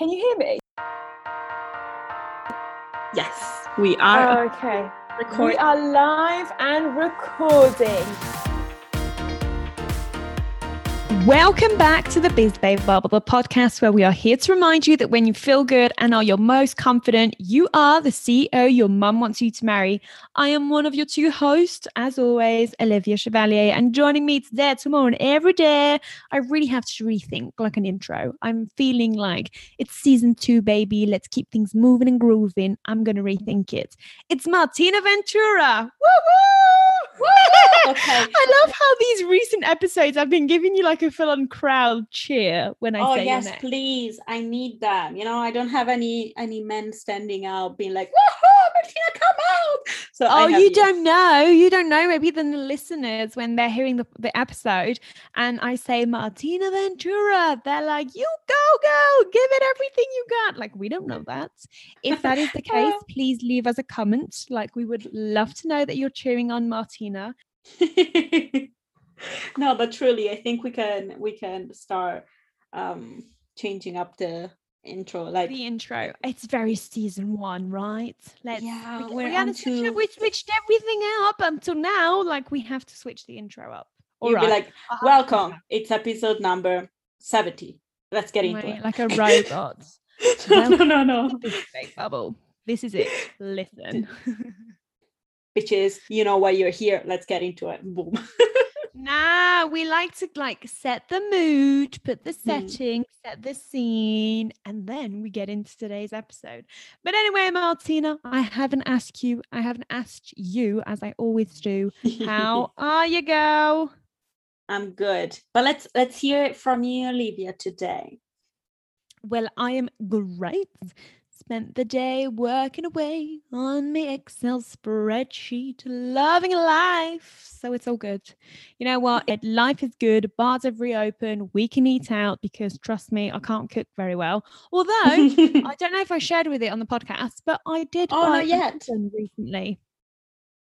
Can you hear me? Yes, we are. Okay. recording. We are live and recording. Welcome back to the Biz Babe Bubble, the podcast where we are here to remind you that when you feel good and are your most confident, you are the CEO your mum wants you to marry. I am one of your two hosts, as always, Olivia Chevalier, and joining me today, tomorrow, and every day, I really have to rethink like an intro. I'm feeling like it's season two, baby. Let's keep things moving and grooving. I'm going to rethink it. It's Martina Ventura. Woo woo! Okay. I love how these recent episodes I've been giving you like a full-on crowd cheer when I oh say yes, please. I need them. You know, I don't have any any men standing out being like, "Woohoo, Martina, come out!" So Oh, you don't know. You don't know. Maybe then the listeners, when they're hearing the, the episode and I say Martina Ventura, they're like, you go, go, give it everything you got. Like, we don't know that. If that is the oh. case, please leave us a comment. Like, we would love to know that you're cheering on Martina. no, but truly, I think we can we can start um changing up the intro. Like, The intro. It's very season one, right? Let's yeah, we, we're we, had to switch we switched everything up until now. Like, we have to switch the intro up. You'll be Alright, like, I'll "Welcome, it's episode number seventy. Let's get into Wait, it." like a robot. no, no, no, no. Bubble. This is it. Listen. Bitches, you know why you're here. Let's get into it. Boom. nah, we like to like set the mood, put the Hmm. setting, set the scene, and then we get into today's episode. But anyway, Martina, I haven't asked you, I haven't asked you, as I always do, how are you, go I'm good. But let's let's hear it from you, Olivia, today. Well, I am great. Spent the day working away on my Excel spreadsheet, loving life. So it's all good. You know what? Mm-hmm. It, life is good. Bars have reopened. We can eat out because, trust me, I can't cook very well. Although, I don't know if I shared with it on the podcast, but I did Oh, buy not yet. recently.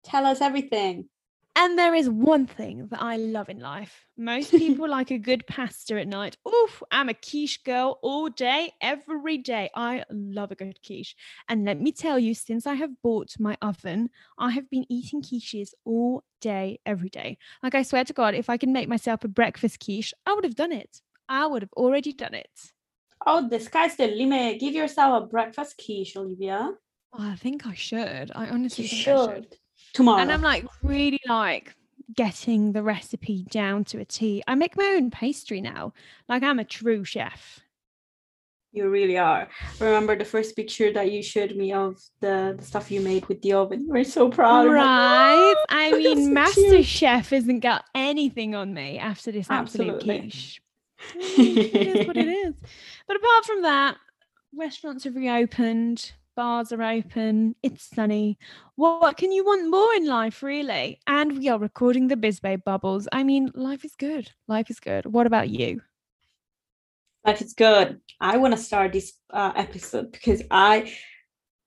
Tell us everything. And there is one thing that I love in life. Most people like a good pasta at night. Oof, I'm a quiche girl all day, every day. I love a good quiche. And let me tell you, since I have bought my oven, I have been eating quiches all day, every day. Like, I swear to God, if I can make myself a breakfast quiche, I would have done it. I would have already done it. Oh, the sky's the limit. Give yourself a breakfast quiche, Olivia. Oh, I think I should. I honestly You think I should. Tomorrow. And I'm like really like getting the recipe down to a T. I make my own pastry now. Like I'm a true chef. you really are. Remember the first picture that you showed me of the, the stuff you made with the oven? Were so proud. I'm like, Right. "Oh, I mean, Master cute." Chef hasn't got anything on me after this absolute Absolutely. quiche. Mm, it is what it is. But apart from that, restaurants have reopened, bars are open, it's sunny. What can you want more in life, really? And we are recording the Biz Babe bubbles. I mean, life is good. Life is good. What about you? Life is good. I want to start this uh, episode because I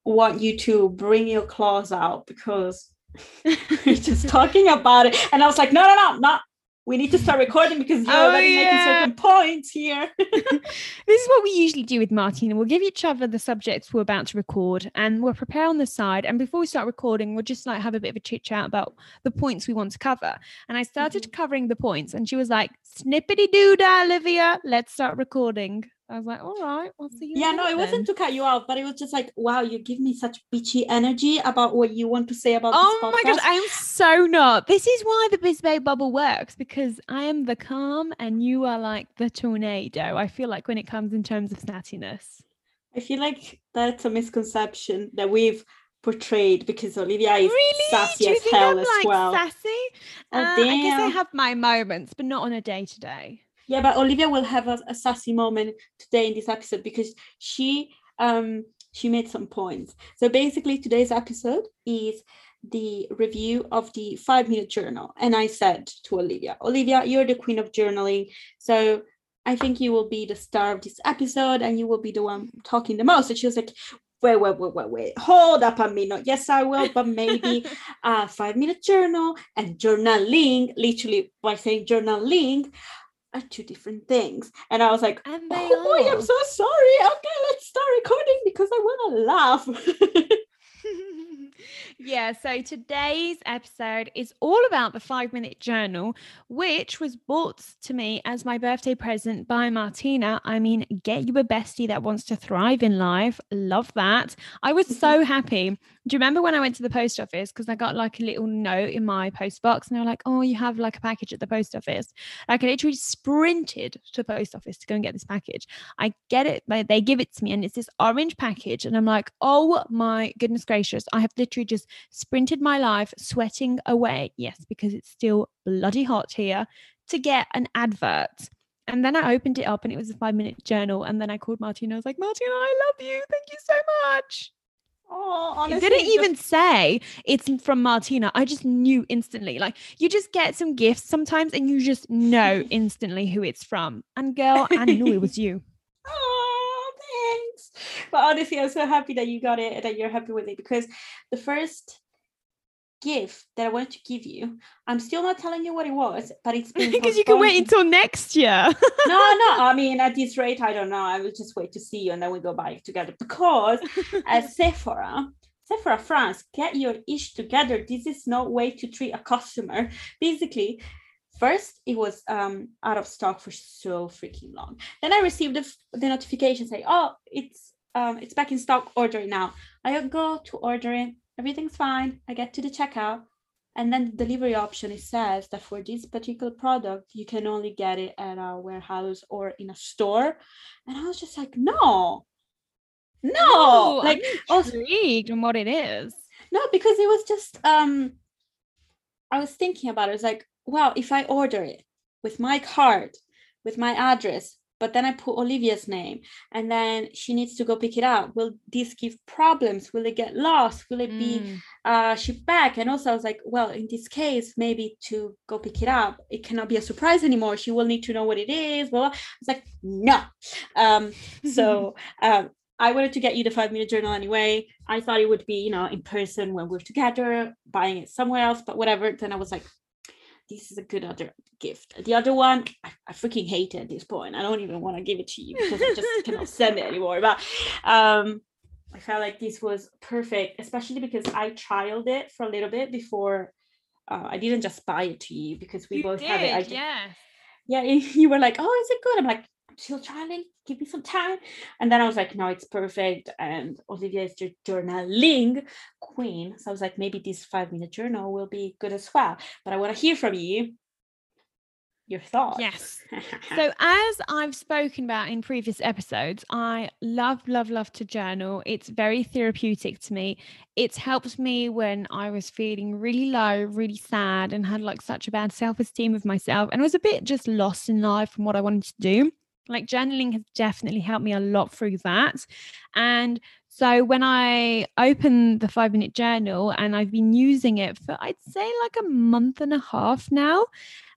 want you to bring your claws out because we're just talking about it. And I was like, no, no, no, not. We need to start recording because you're Oh, already making certain points here. this is what we usually do with Martina. We'll give each other the subjects we're about to record and we'll prepare on the side. And before we start recording, we'll just like have a bit of a chit chat about the points we want to cover. And I started mm-hmm. covering the points and she was like, snippity doo dah, Olivia, let's start recording. I was like, all right, I'll see you. yeah, no, it wasn't to cut you off, but it was just like, wow, you give me such bitchy energy about what you want to say about Oh my gosh, I am so not. This is why the Biz Babe bubble works because I am the calm and you are like the tornado. I feel like when it comes in terms of snattiness. I feel like that's a misconception that we've portrayed because Olivia is really? sassy Do you as think hell I'm as like well. sassy? Oh, Uh, I guess I have my moments, but not on a day to day. Yeah, but Olivia will have a, a sassy moment today in this episode because she um she made some points. So basically today's episode is the review of the five minute journal. And I said to Olivia, Olivia, you're the queen of journaling. So I think you will be the star of this episode and you will be the one talking the most. And she was like, wait, wait, wait, wait, wait, hold up a minute. Yes, I will, but maybe a five minute journal and journaling, literally by saying journaling, are two different things. And I was like, And they oh boy, I'm so sorry. Okay, let's start recording because I want to laugh. yeah, so today's episode is all about the five minute journal, which was bought to me as my birthday present by Martina. I mean, get you a bestie that wants to thrive in life. Love that. I was mm-hmm. so happy do you remember when I went to the post office? Because I got like a little note in my post box and they were like, oh, you have like a package at the post office. Like I literally sprinted to the post office to go and get this package. I get it, they give it to me and it's this orange package. And I'm like, oh my goodness gracious. I have literally just sprinted my life, sweating away. Yes, because it's still bloody hot here to get an advert. And then I opened it up and it was a five minute journal. And then I called Martina. I was like, Martina, I love you. Thank you so much. Oh, honestly, it didn't even just... say it's from Martina. I just knew instantly. Like you just get some gifts sometimes and you just know instantly who it's from. And girl, I knew it was you. Oh, thanks. But honestly, I'm so happy that you got it and that you're happy with it because the first gift that I wanted to give you. I'm still not telling you what it was, but it's because you can wait until next year. no, no. I mean, at this rate, I don't know. I will just wait to see you and then we go buy it together because at Sephora, Sephora France, get your ish together. This is no way to treat a customer. Basically, first it was um, out of stock for so freaking long. Then I received the, the notification saying, "Oh, it's um, it's back in stock. Order it now." I go to order it everything's fine. I get to the checkout. And then the delivery option it says that for this particular product, you can only get it at a warehouse or in a store. And I was just like, no, no, like I'm intrigued on what it is. No, because it was just um I was thinking about it. It's like, wow, if I order it with my card, with my address, but then I put Olivia's name and then she needs to go pick it up. Will this give problems? Will it get lost? Will it be mm. uh, shipped back? And also, I was like, well, in this case, maybe to go pick it up, it cannot be a surprise anymore. She will need to know what it is. Well, I was like, no. Um, so um, I wanted to get you the five minute journal anyway. I thought it would be, you know, in person when we're together, buying it somewhere else, but whatever. Then I was like, this is a good other gift. The other one, I, I freaking hate it at this point. I don't even want to give it to you because I just cannot send it anymore. But um, I felt like this was perfect, especially because I trialed it for a little bit before. Uh, I didn't just buy it to you because we you both did, have it. I, yeah. Yeah, you were like, "Oh, is it good?" I'm like, still trying give me some time. And then i was like no it's perfect. And olivia is the journaling queen. So i was like maybe this five minute journal will be good as well. But i want to hear from you your thoughts. Yes. So as i've spoken about in previous episodes i love love love to journal. It's very therapeutic to me. It's helped me when i was feeling really low really sad and had like such a bad self-esteem of myself and was a bit just lost in life from what i wanted to do like journaling has definitely helped me a lot through that. And so when I open the five minute journal and I've been using it for, I'd say like a month and a half now.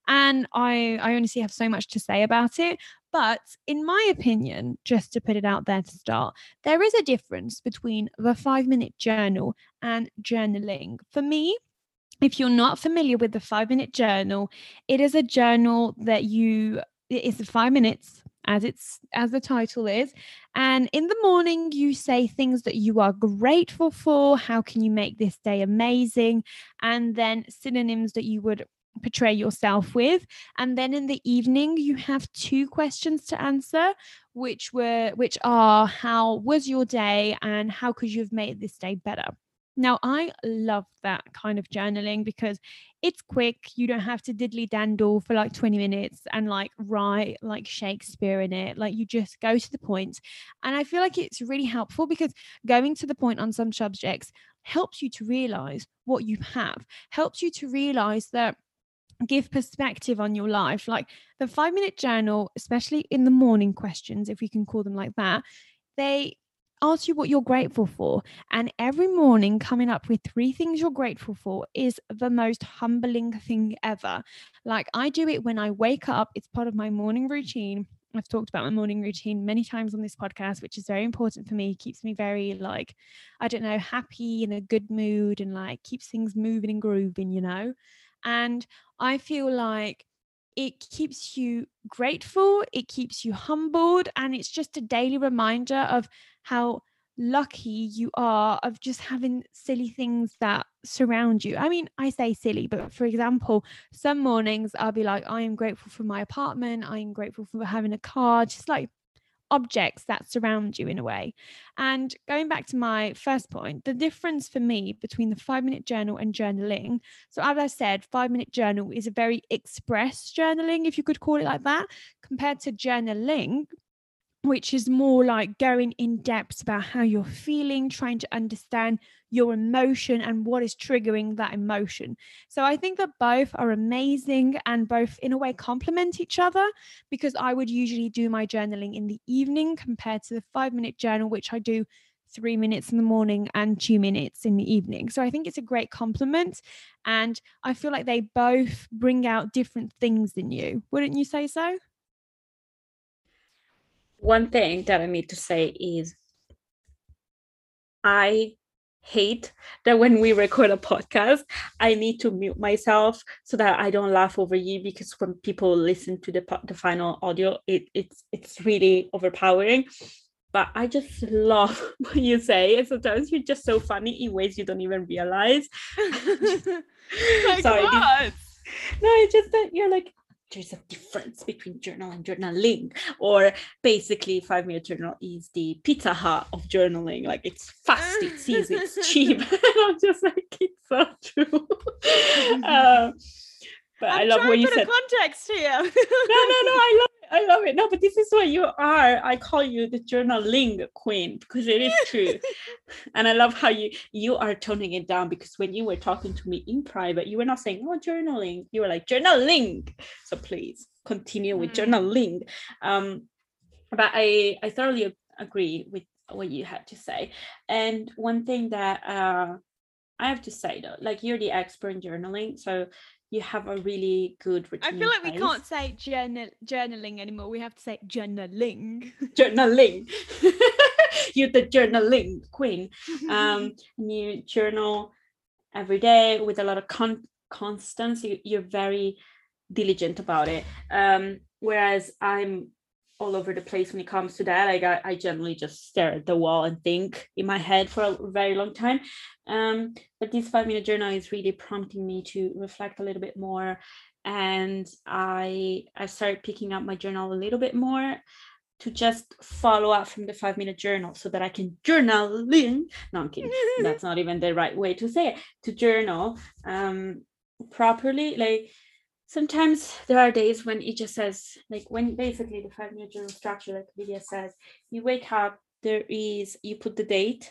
And I, I honestly have so much to say about it. But in my opinion, just to put it out there to start, there is a difference between the five minute journal and journaling. For me, if you're not familiar with the five minute journal, it is a journal that you, it's five minutes as it's as the title is. And in the morning you say things that you are grateful for. How can you make this day amazing? And then synonyms that you would portray yourself with. And then in the evening you have two questions to answer which were which are how was your day? And how could you have made this day better now, I love that kind of journaling because it's quick. You don't have to diddly dandle for like 20 minutes and like write like Shakespeare in it. Like you just go to the point. And I feel like it's really helpful because going to the point on some subjects helps you to realize what you have, helps you to realize that give perspective on your life. Like the five minute journal, especially in the morning questions, if we can call them like that, they ask you what you're grateful for. And every morning, coming up with three things you're grateful for is the most humbling thing ever. Like, I do it when I wake up, it's part of my morning routine. I've talked about my morning routine many times on this podcast, which is very important for me. It keeps me very, like, I don't know, happy in a good mood and like keeps things moving and grooving, you know? And I feel like it keeps you grateful, it keeps you humbled, and it's just a daily reminder of how lucky you are of just having silly things that surround you. I mean, I say silly, but for example, some mornings I'll be like, I am grateful for my apartment. I am grateful for having a car, just like objects that surround you in a way. And going back to my first point, the difference for me between the five minute journal and journaling. So, as I said, five minute journal is a very express journaling, if you could call it like that, compared to journaling, which is more like going in depth about how you're feeling, trying to understand your emotion and what is triggering that emotion. So I think that both are amazing and both, in a way, complement each other because I would usually do my journaling in the evening compared to the five minute journal, which I do three minutes in the morning and two minutes in the evening. So I think it's a great compliment. And I feel like they both bring out different things in you. Wouldn't you say so? One thing that I need to say is I hate that when we record a podcast, I need to mute myself so that I don't laugh over you because when people listen to the the final audio, it it's it's really overpowering. But I just love what you say. And sometimes you're just so funny in ways you don't even realize. Sorry. No, it's just that you're like, there's a difference between journal and journaling. Or basically five minute journal is the pizza hut of journaling. Like it's fast it's easy it's cheap. And i'm just like it's so true. Uh, but I'm i love what you put said. a context here. no no no i love it i love it. No but this is what you are i call you the journaling queen because it is true. And i love how you you are toning it down because when you were talking to me in private you were not saying oh journaling. You were like journaling. So please continue with Mm. journaling. Um but i i thoroughly agree with what you had to say. And one thing that uh i have to say though like you're the expert in journaling so you have a really good I feel like we place. can't say journal journaling anymore. We have to say journaling. journaling. You're the journaling queen. Um, and you journal every day with a lot of con- constancy. You're very diligent about it. Um, whereas I'm all over the place when it comes to that. Like I, I generally just stare at the wall and think in my head for a very long time. Um, but this five minute journal is really prompting me to reflect a little bit more. And I I started picking up my journal a little bit more to just follow up from the five minute journal so that I can journal in. No, I'm kidding. That's not even the right way to say it. To journal um properly. Like sometimes there are days when it just says like when basically the five minute journal structure, like Lydia says, you wake up, there is you put the date,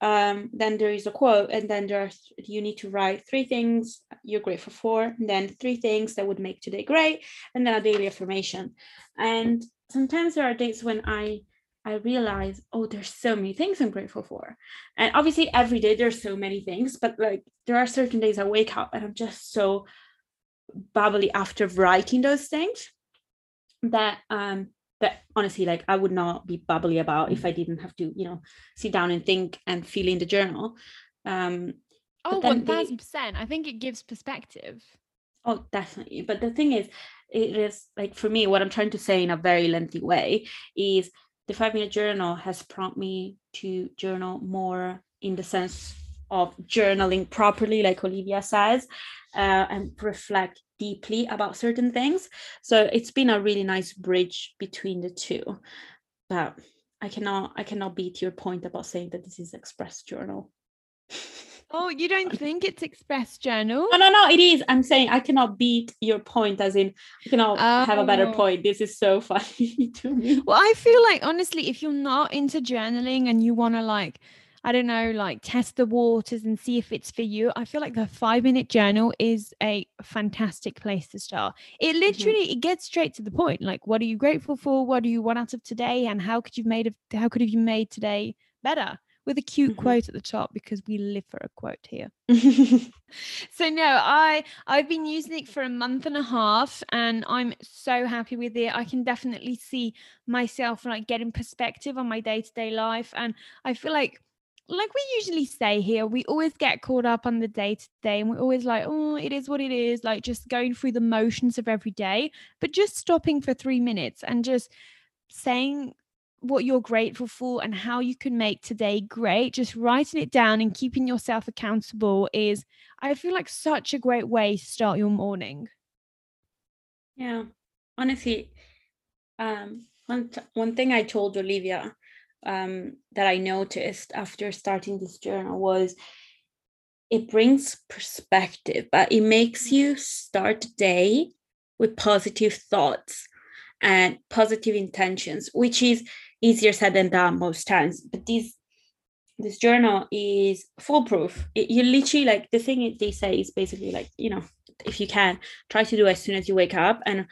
um, then there is a quote, and then there are you need to write three things you're grateful for, and then three things that would make today great, and then a daily affirmation. And sometimes there are days when I I realize, oh, there's so many things I'm grateful for. And obviously every day there's so many things, but like there are certain days I wake up and I'm just so bubbly after writing those things that um that honestly like I would not be bubbly about if I didn't have to, you know, sit down and think and feel in the journal. Um oh, then one the- thousand percent. I think it gives perspective. Oh, definitely. But the thing is, it is like for me, what I'm trying to say in a very lengthy way is the five minute journal has prompted me to journal more in the sense of journaling properly, like Olivia says, uh, and reflect deeply about certain things. So it's been a really nice bridge between the two. But I cannot, I cannot beat your point about saying that this is express journal. Oh, you don't think it's express journal? No, no, no, it is. I'm saying I cannot beat your point, as in, I cannot have a better Oh. point. This is so funny to me. Well, I feel like honestly, if you're not into journaling and you want to like, I don't know, like test the waters and see if it's for you, I feel like the five minute journal is a fantastic place to start. It literally it gets straight to the point. Like, what are you grateful for? What do you want out of today? And how could you made of how could have you made today better? With a cute Mhm. quote at the top because we live for a quote here. So no, I I've been using it for a month and a half and I'm so happy with it. I can definitely see myself like getting perspective on my day-to-day life and I feel like like we usually say here, we always get caught up on the day to day and we're always like, oh, it is what it is, like just going through the motions of every day, but just stopping for 3 minutes and just saying what you're grateful for and how you can make today great, just writing it down and keeping yourself accountable is, I feel like, such a great way to start your morning. Yeah, honestly, um, one one thing I told Olivia um, that I noticed after starting this journal was it brings perspective, but it makes you start the day with positive thoughts and positive intentions, which is easier said than done most times. But this this journal is foolproof. It, you literally like the thing they say is basically like you know if you can try to do as soon as you wake up and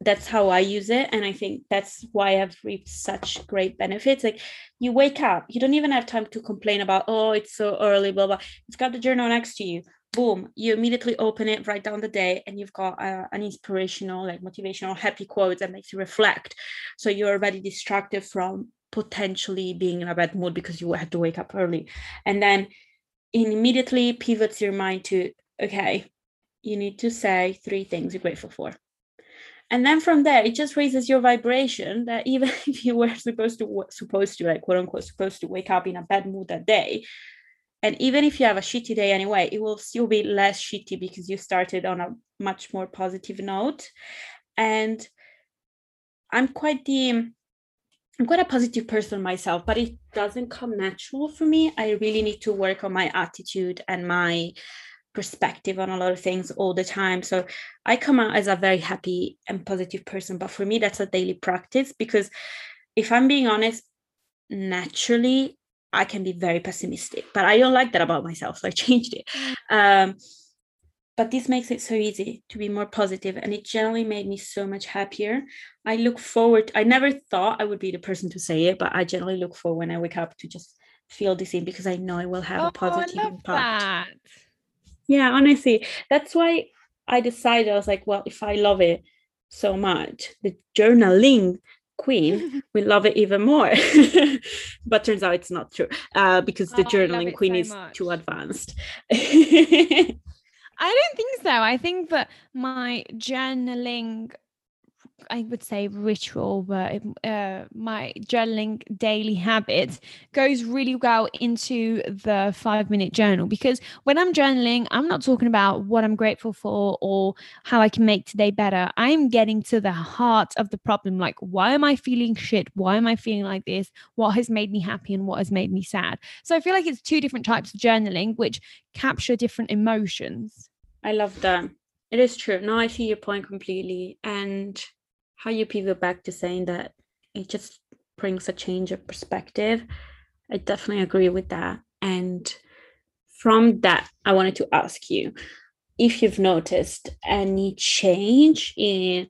that's how I use it. And I think that's why I've reaped such great benefits. Like you wake up, you don't even have time to complain about, oh, it's so early, blah, blah. It's got the journal next to you. Boom, you immediately open it, write down the day, and you've got uh, an inspirational, like motivational, happy quote that makes you reflect. So you're already distracted from potentially being in a bad mood because you had to wake up early. And then it immediately pivots your mind to, okay, you need to say three things you're grateful for and then from there it just raises your vibration that even if you were supposed to supposed to like quote unquote supposed to wake up in a bad mood that day and even if you have a shitty day anyway it will still be less shitty because you started on a much more positive note. And i'm quite the i'm quite a positive person myself but it doesn't come natural for me. I really need to work on my attitude and my perspective on a lot of things all the time. So I come out as a very happy and positive person, but for me, that's a daily practice because if I'm being honest, naturally, I can be very pessimistic, but I don't like that about myself. So I changed it. Um, but this makes it so easy to be more positive and it generally made me so much happier i look forward i never thought i would be the person to say it but i generally look for when i wake up to just feel this in because i know it will have oh, a positive impact that. Yeah, honestly, that's why I decided I was like, well, if I love it so much, the journaling queen will love it even more. but turns out it's not true uh, because the Oh, journaling queen so is much. too advanced. I don't think so. I think that my journaling, I would say ritual, but uh, my journaling daily habit goes really well into the five minute journal because when I'm journaling, I'm not talking about what I'm grateful for or how I can make today better. I'm getting to the heart of the problem. Like, why am I feeling shit? Why am I feeling like this? What has made me happy and what has made me sad? So I feel like it's two different types of journaling, which capture different emotions. I love that. It is true. No, I see your point completely. And how you pivot back to saying that it just brings a change of perspective. I definitely agree with that. And from that, I wanted to ask you if you've noticed any change in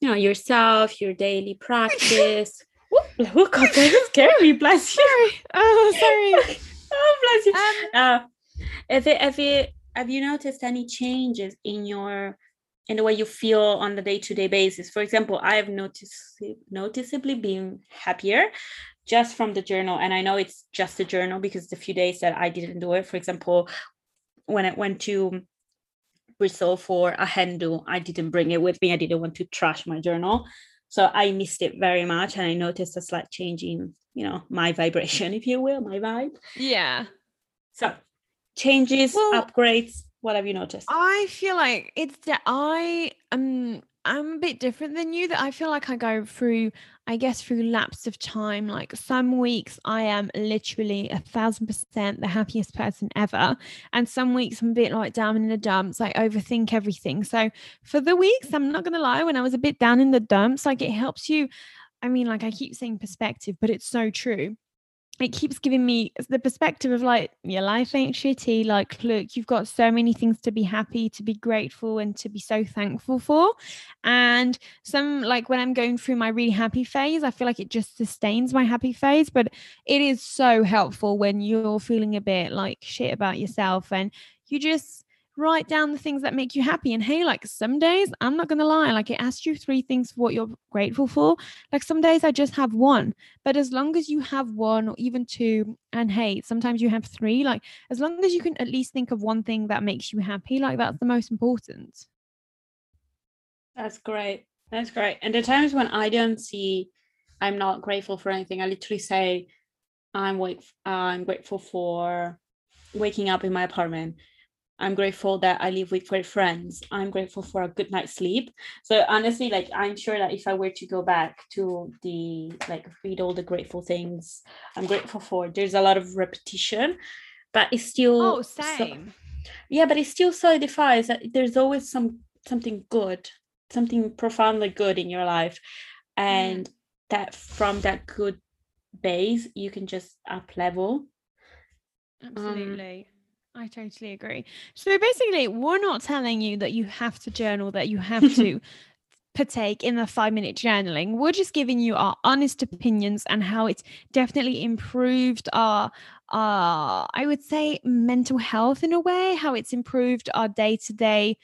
you know yourself, your daily practice. Whoop, oh God, that scary. Bless you. Sorry. Oh, sorry. oh, bless you. Um, uh, have it, it, have you noticed any changes in your in the way you feel on the day-to-day basis? For example, I have noticed noticeably been happier just from the journal, and I know it's just a journal because the few days that I didn't do it, for example, when I went to Bristol for a hen do, I didn't bring it with me. I didn't want to trash my journal. So I missed it very much. And I noticed a slight change in, you know, my vibration, if you will, my vibe. yeah. So changes, Well- upgrades, what have you noticed? I feel like it's that I am I'm a bit different than you that I feel like I go through I guess through lapse of time like some weeks I am literally a thousand percent the happiest person ever and some weeks I'm a bit like down in the dumps I overthink everything so for the weeks I'm not gonna lie when I was a bit down in the dumps like it helps you I mean like I keep saying perspective but it's so true it keeps giving me the perspective of like your life ain't shitty like look you've got so many things to be happy to be grateful and to be so thankful for. And some like when i'm going through my really happy phase i feel like it just sustains my happy phase but it is so helpful when you're feeling a bit like shit about yourself and you just write down the things that make you happy and hey like some days i'm not gonna lie like it asks you three things for what you're grateful for like some days i just have one but as long as you have one or even two, and hey, sometimes you have three, like as long as you can at least think of one thing that makes you happy, like that's the most important. That's great. That's great. And the times when I don't see I'm not grateful for anything. I literally say, I'm wake I'm grateful for waking up in my apartment. I'm grateful that I live with great friends. I'm grateful for a good night's sleep. So honestly, like I'm sure that if I were to go back to the like read all the grateful things I'm grateful for, there's a lot of repetition, but it's still Oh, so- same. yeah, but it still solidifies that there's always some something good, something profoundly good in your life, mm. and that from that good base you can just up level. Um, Absolutely. I totally agree. So basically, we're not telling you that you have to journal, that you have to partake in the five minute journaling. We're just giving you our honest opinions and how it's definitely improved our uh I would say mental health in a way, how it's improved our day to day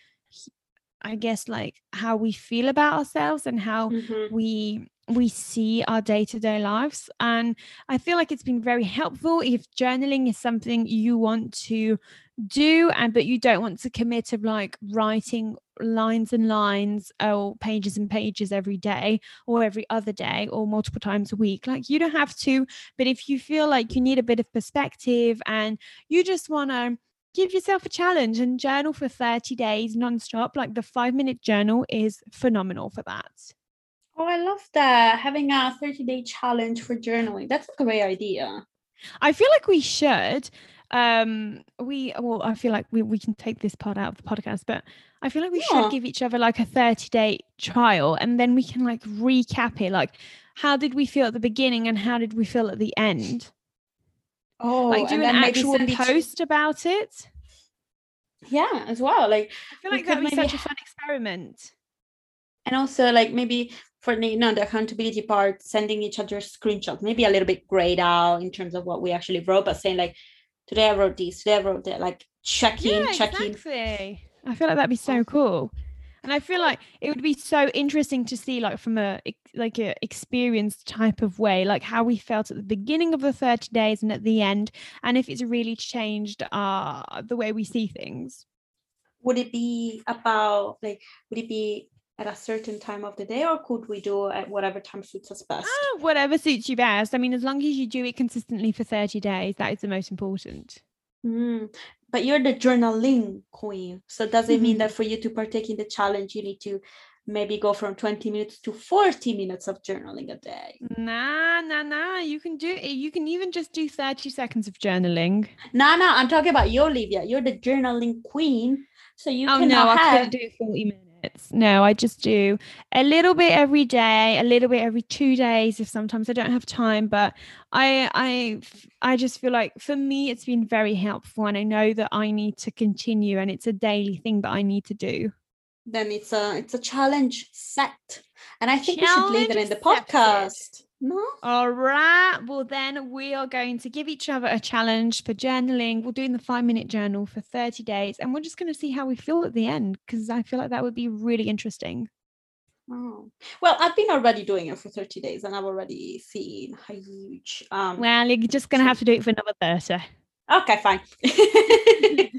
I guess like how we feel about ourselves and how Mhm. we we see our day-to-day lives and i feel like it's been very helpful if journaling is something you want to do and but you don't want to commit to like writing lines and lines or pages and pages every day or every other day or multiple times a week. Like you don't have to but if you feel like you need a bit of perspective and you just want to give yourself a challenge and journal for 30 days non-stop like the 5 minute journal is phenomenal for that Oh, I love that having a 30 day challenge for journaling. That's a great idea. I feel like we should. Um, we well, I feel like we, we can take this part out of the podcast, but I feel like we Yeah. should give each other like a 30 day trial and then we can like recap it. Like, how did we feel at the beginning and how did we feel at the end? Oh, like, do and an actual it to- post about it. yeah, as well. Like I feel like that'd be maybe such a fun experiment. and also like maybe for the you know the accountability part sending each other screenshots maybe a little bit grayed out in terms of what we actually wrote but saying like today i wrote this today i wrote that like checking Yeah, checking exactly. I feel like that'd be so cool. And I feel like it would be so interesting to see like from a like a experienced type of way, like how we felt at the beginning of the 30 days and at the end, and if it's really changed uh the way we see things. would it be about like would it be at a certain time of the day or could we do at whatever time suits us best Ah, whatever suits you best. I mean, as long as you do it consistently for 30 days, that is the most important. Mm, But you're the journaling queen. So does it mean Mhm. that for you to partake in the challenge, you need to maybe go from 20 minutes to 40 minutes of journaling a day? Nah, nah, nah. You can do it. You can even just do 30 seconds of journaling. No, no, I'm talking about you, Olivia. You're the journaling queen. So you oh can no, I have do 40 minutes. No, I just do a little bit every day, a little bit every two days if sometimes I don't have time. But I I I just feel like for me it's been very helpful and I know that I need to continue and it's a daily thing that I need to do. then it's a it's a challenge set. And I think we should leave it in Challenge the accepted. No? All right. Well, then we are going to give each other a challenge for journaling. We're doing the five minute journal for 30 days and we're just going to see how we feel at the end because I feel like that would be really interesting. Oh. Well, I've been already doing it for 30 days and I've already seen a huge um Well, you're just going to have to do it for another 30. okay, fine.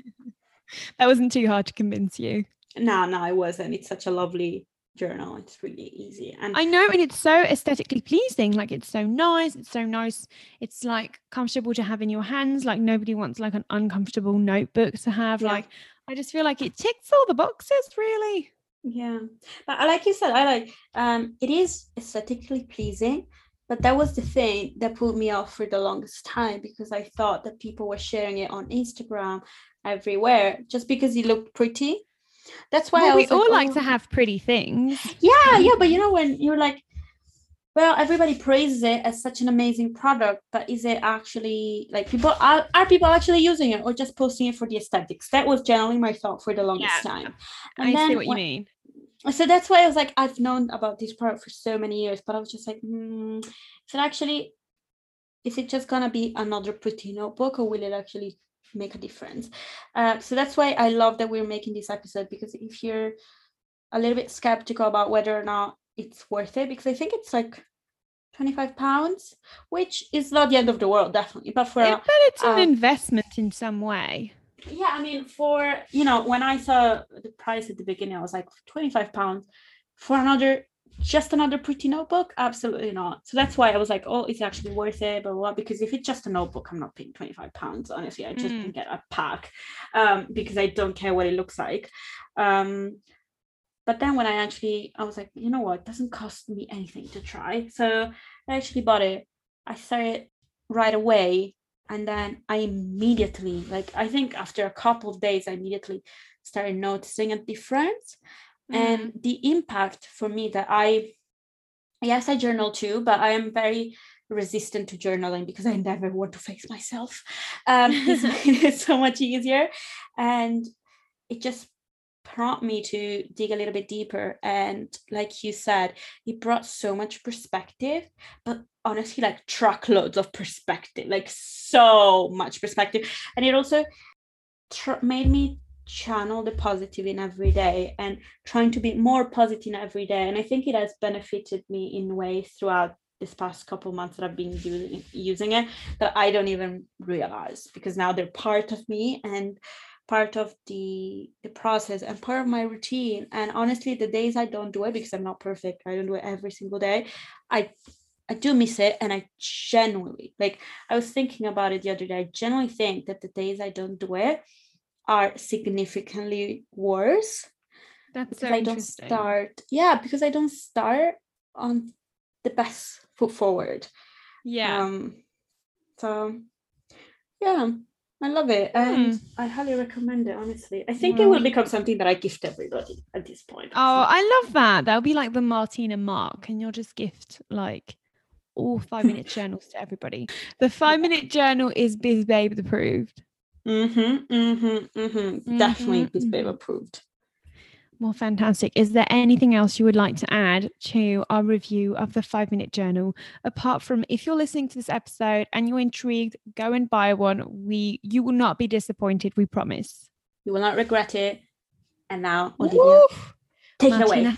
That wasn't too hard to convince you. no, no, it wasn't. It's such a lovely journal. It's really easy. And I know, and it's so aesthetically pleasing. Like it's so nice. It's so nice. It's like comfortable to have in your hands. Like nobody wants like an uncomfortable notebook to have. Yeah. Like I just feel like it ticks all the boxes, really. Yeah, but like you said, I like um it is aesthetically pleasing, but that was the thing that pulled me off for the longest time because I thought that people were sharing it on Instagram everywhere just because it looked pretty. That's why I Well, we all like "Oh." to have pretty things. Yeah, yeah, but you know when you're like, well, everybody praises it as such an amazing product, but is it actually like people are are people actually using it or just posting it for the aesthetics? That was generally my thought for the longest Yeah, time. I see then what you mean. so that's why I was like, I've known about this product for so many years, but I was just like, hmm, is it actually, is it just gonna be another pretty notebook, or will it actually make a difference? Uh, so that's why I love that we're making this episode because if you're a little bit skeptical about whether or not it's worth it, because I think it's like 25 pounds, which is not the end of the world, definitely, but for Yeah, but it's an um, investment in some way. yeah i mean for you know when i saw the price at the beginning i was like 25 pounds for another just another pretty notebook? Absolutely not. So that's why I was like, oh, it's actually worth it, blah, blah, blah. Because if it's just a notebook, I'm not paying 25 pounds. Honestly, I just Mm. get a pack um, because I don't care what it looks like. Um, but then when I actually, I was like, you know what, it doesn't cost me anything to try. So I actually bought it. I started right away. And then I immediately, like, I think after a couple of days, I immediately started noticing a difference Mm. and the impact for me that i yes i journal too but i am very resistant to journaling because i never want to face myself. Um it's made it so much easier. And it just prompt me to dig a little bit deeper. And like you said it brought so much perspective but honestly like truckloads of perspective like so much perspective. And it also tr- made me channel the positive in every day and trying to be more positive in every day and i think it has benefited me in ways throughout this past couple months that i've been using, using it that i don't even realize because now they're part of me and part of the the process and part of my routine and honestly the days i don't do it because i'm not perfect i don't do it every single day i I do miss it and I genuinely like I was thinking about it the other day. I genuinely think that the days I don't do it are significantly worse That's so I don't start yeah because I don't start on the best foot forward Yeah. um so yeah I love it and I highly recommend it honestly I think it will become something that I gift everybody at this point Oh, I love that. That'll be like the Martina Mark, and you'll just gift like all five minute journals to everybody. The five minute journal is Biz Babe approved. Mm-hmm, mm-hmm, mm-hmm. definitely Mhm, Biz Babe mhm. approved Well, fantastic. Is there anything else you would like to add to our review of the five minute journal? Apart from if you're listening to this episode and you're intrigued, go and buy one. We you will not be disappointed, we promise. you will not regret it and now Olivia Woo! take it away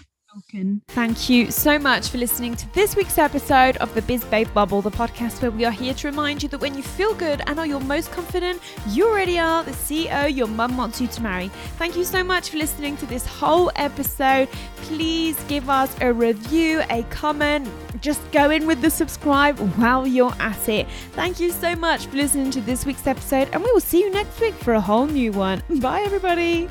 Thank you so much for listening to this week's episode of the Biz Babe Bubble, the podcast where we are here to remind you that when you feel good and are your most confident, you already are the CEO your mum wants you to marry. Thank you so much for listening to this whole episode. Please give us a review, a comment. Just go in with the subscribe while you're at it. Thank you so much for listening to this week's episode, and we will see you next week for a whole new one. Bye, everybody.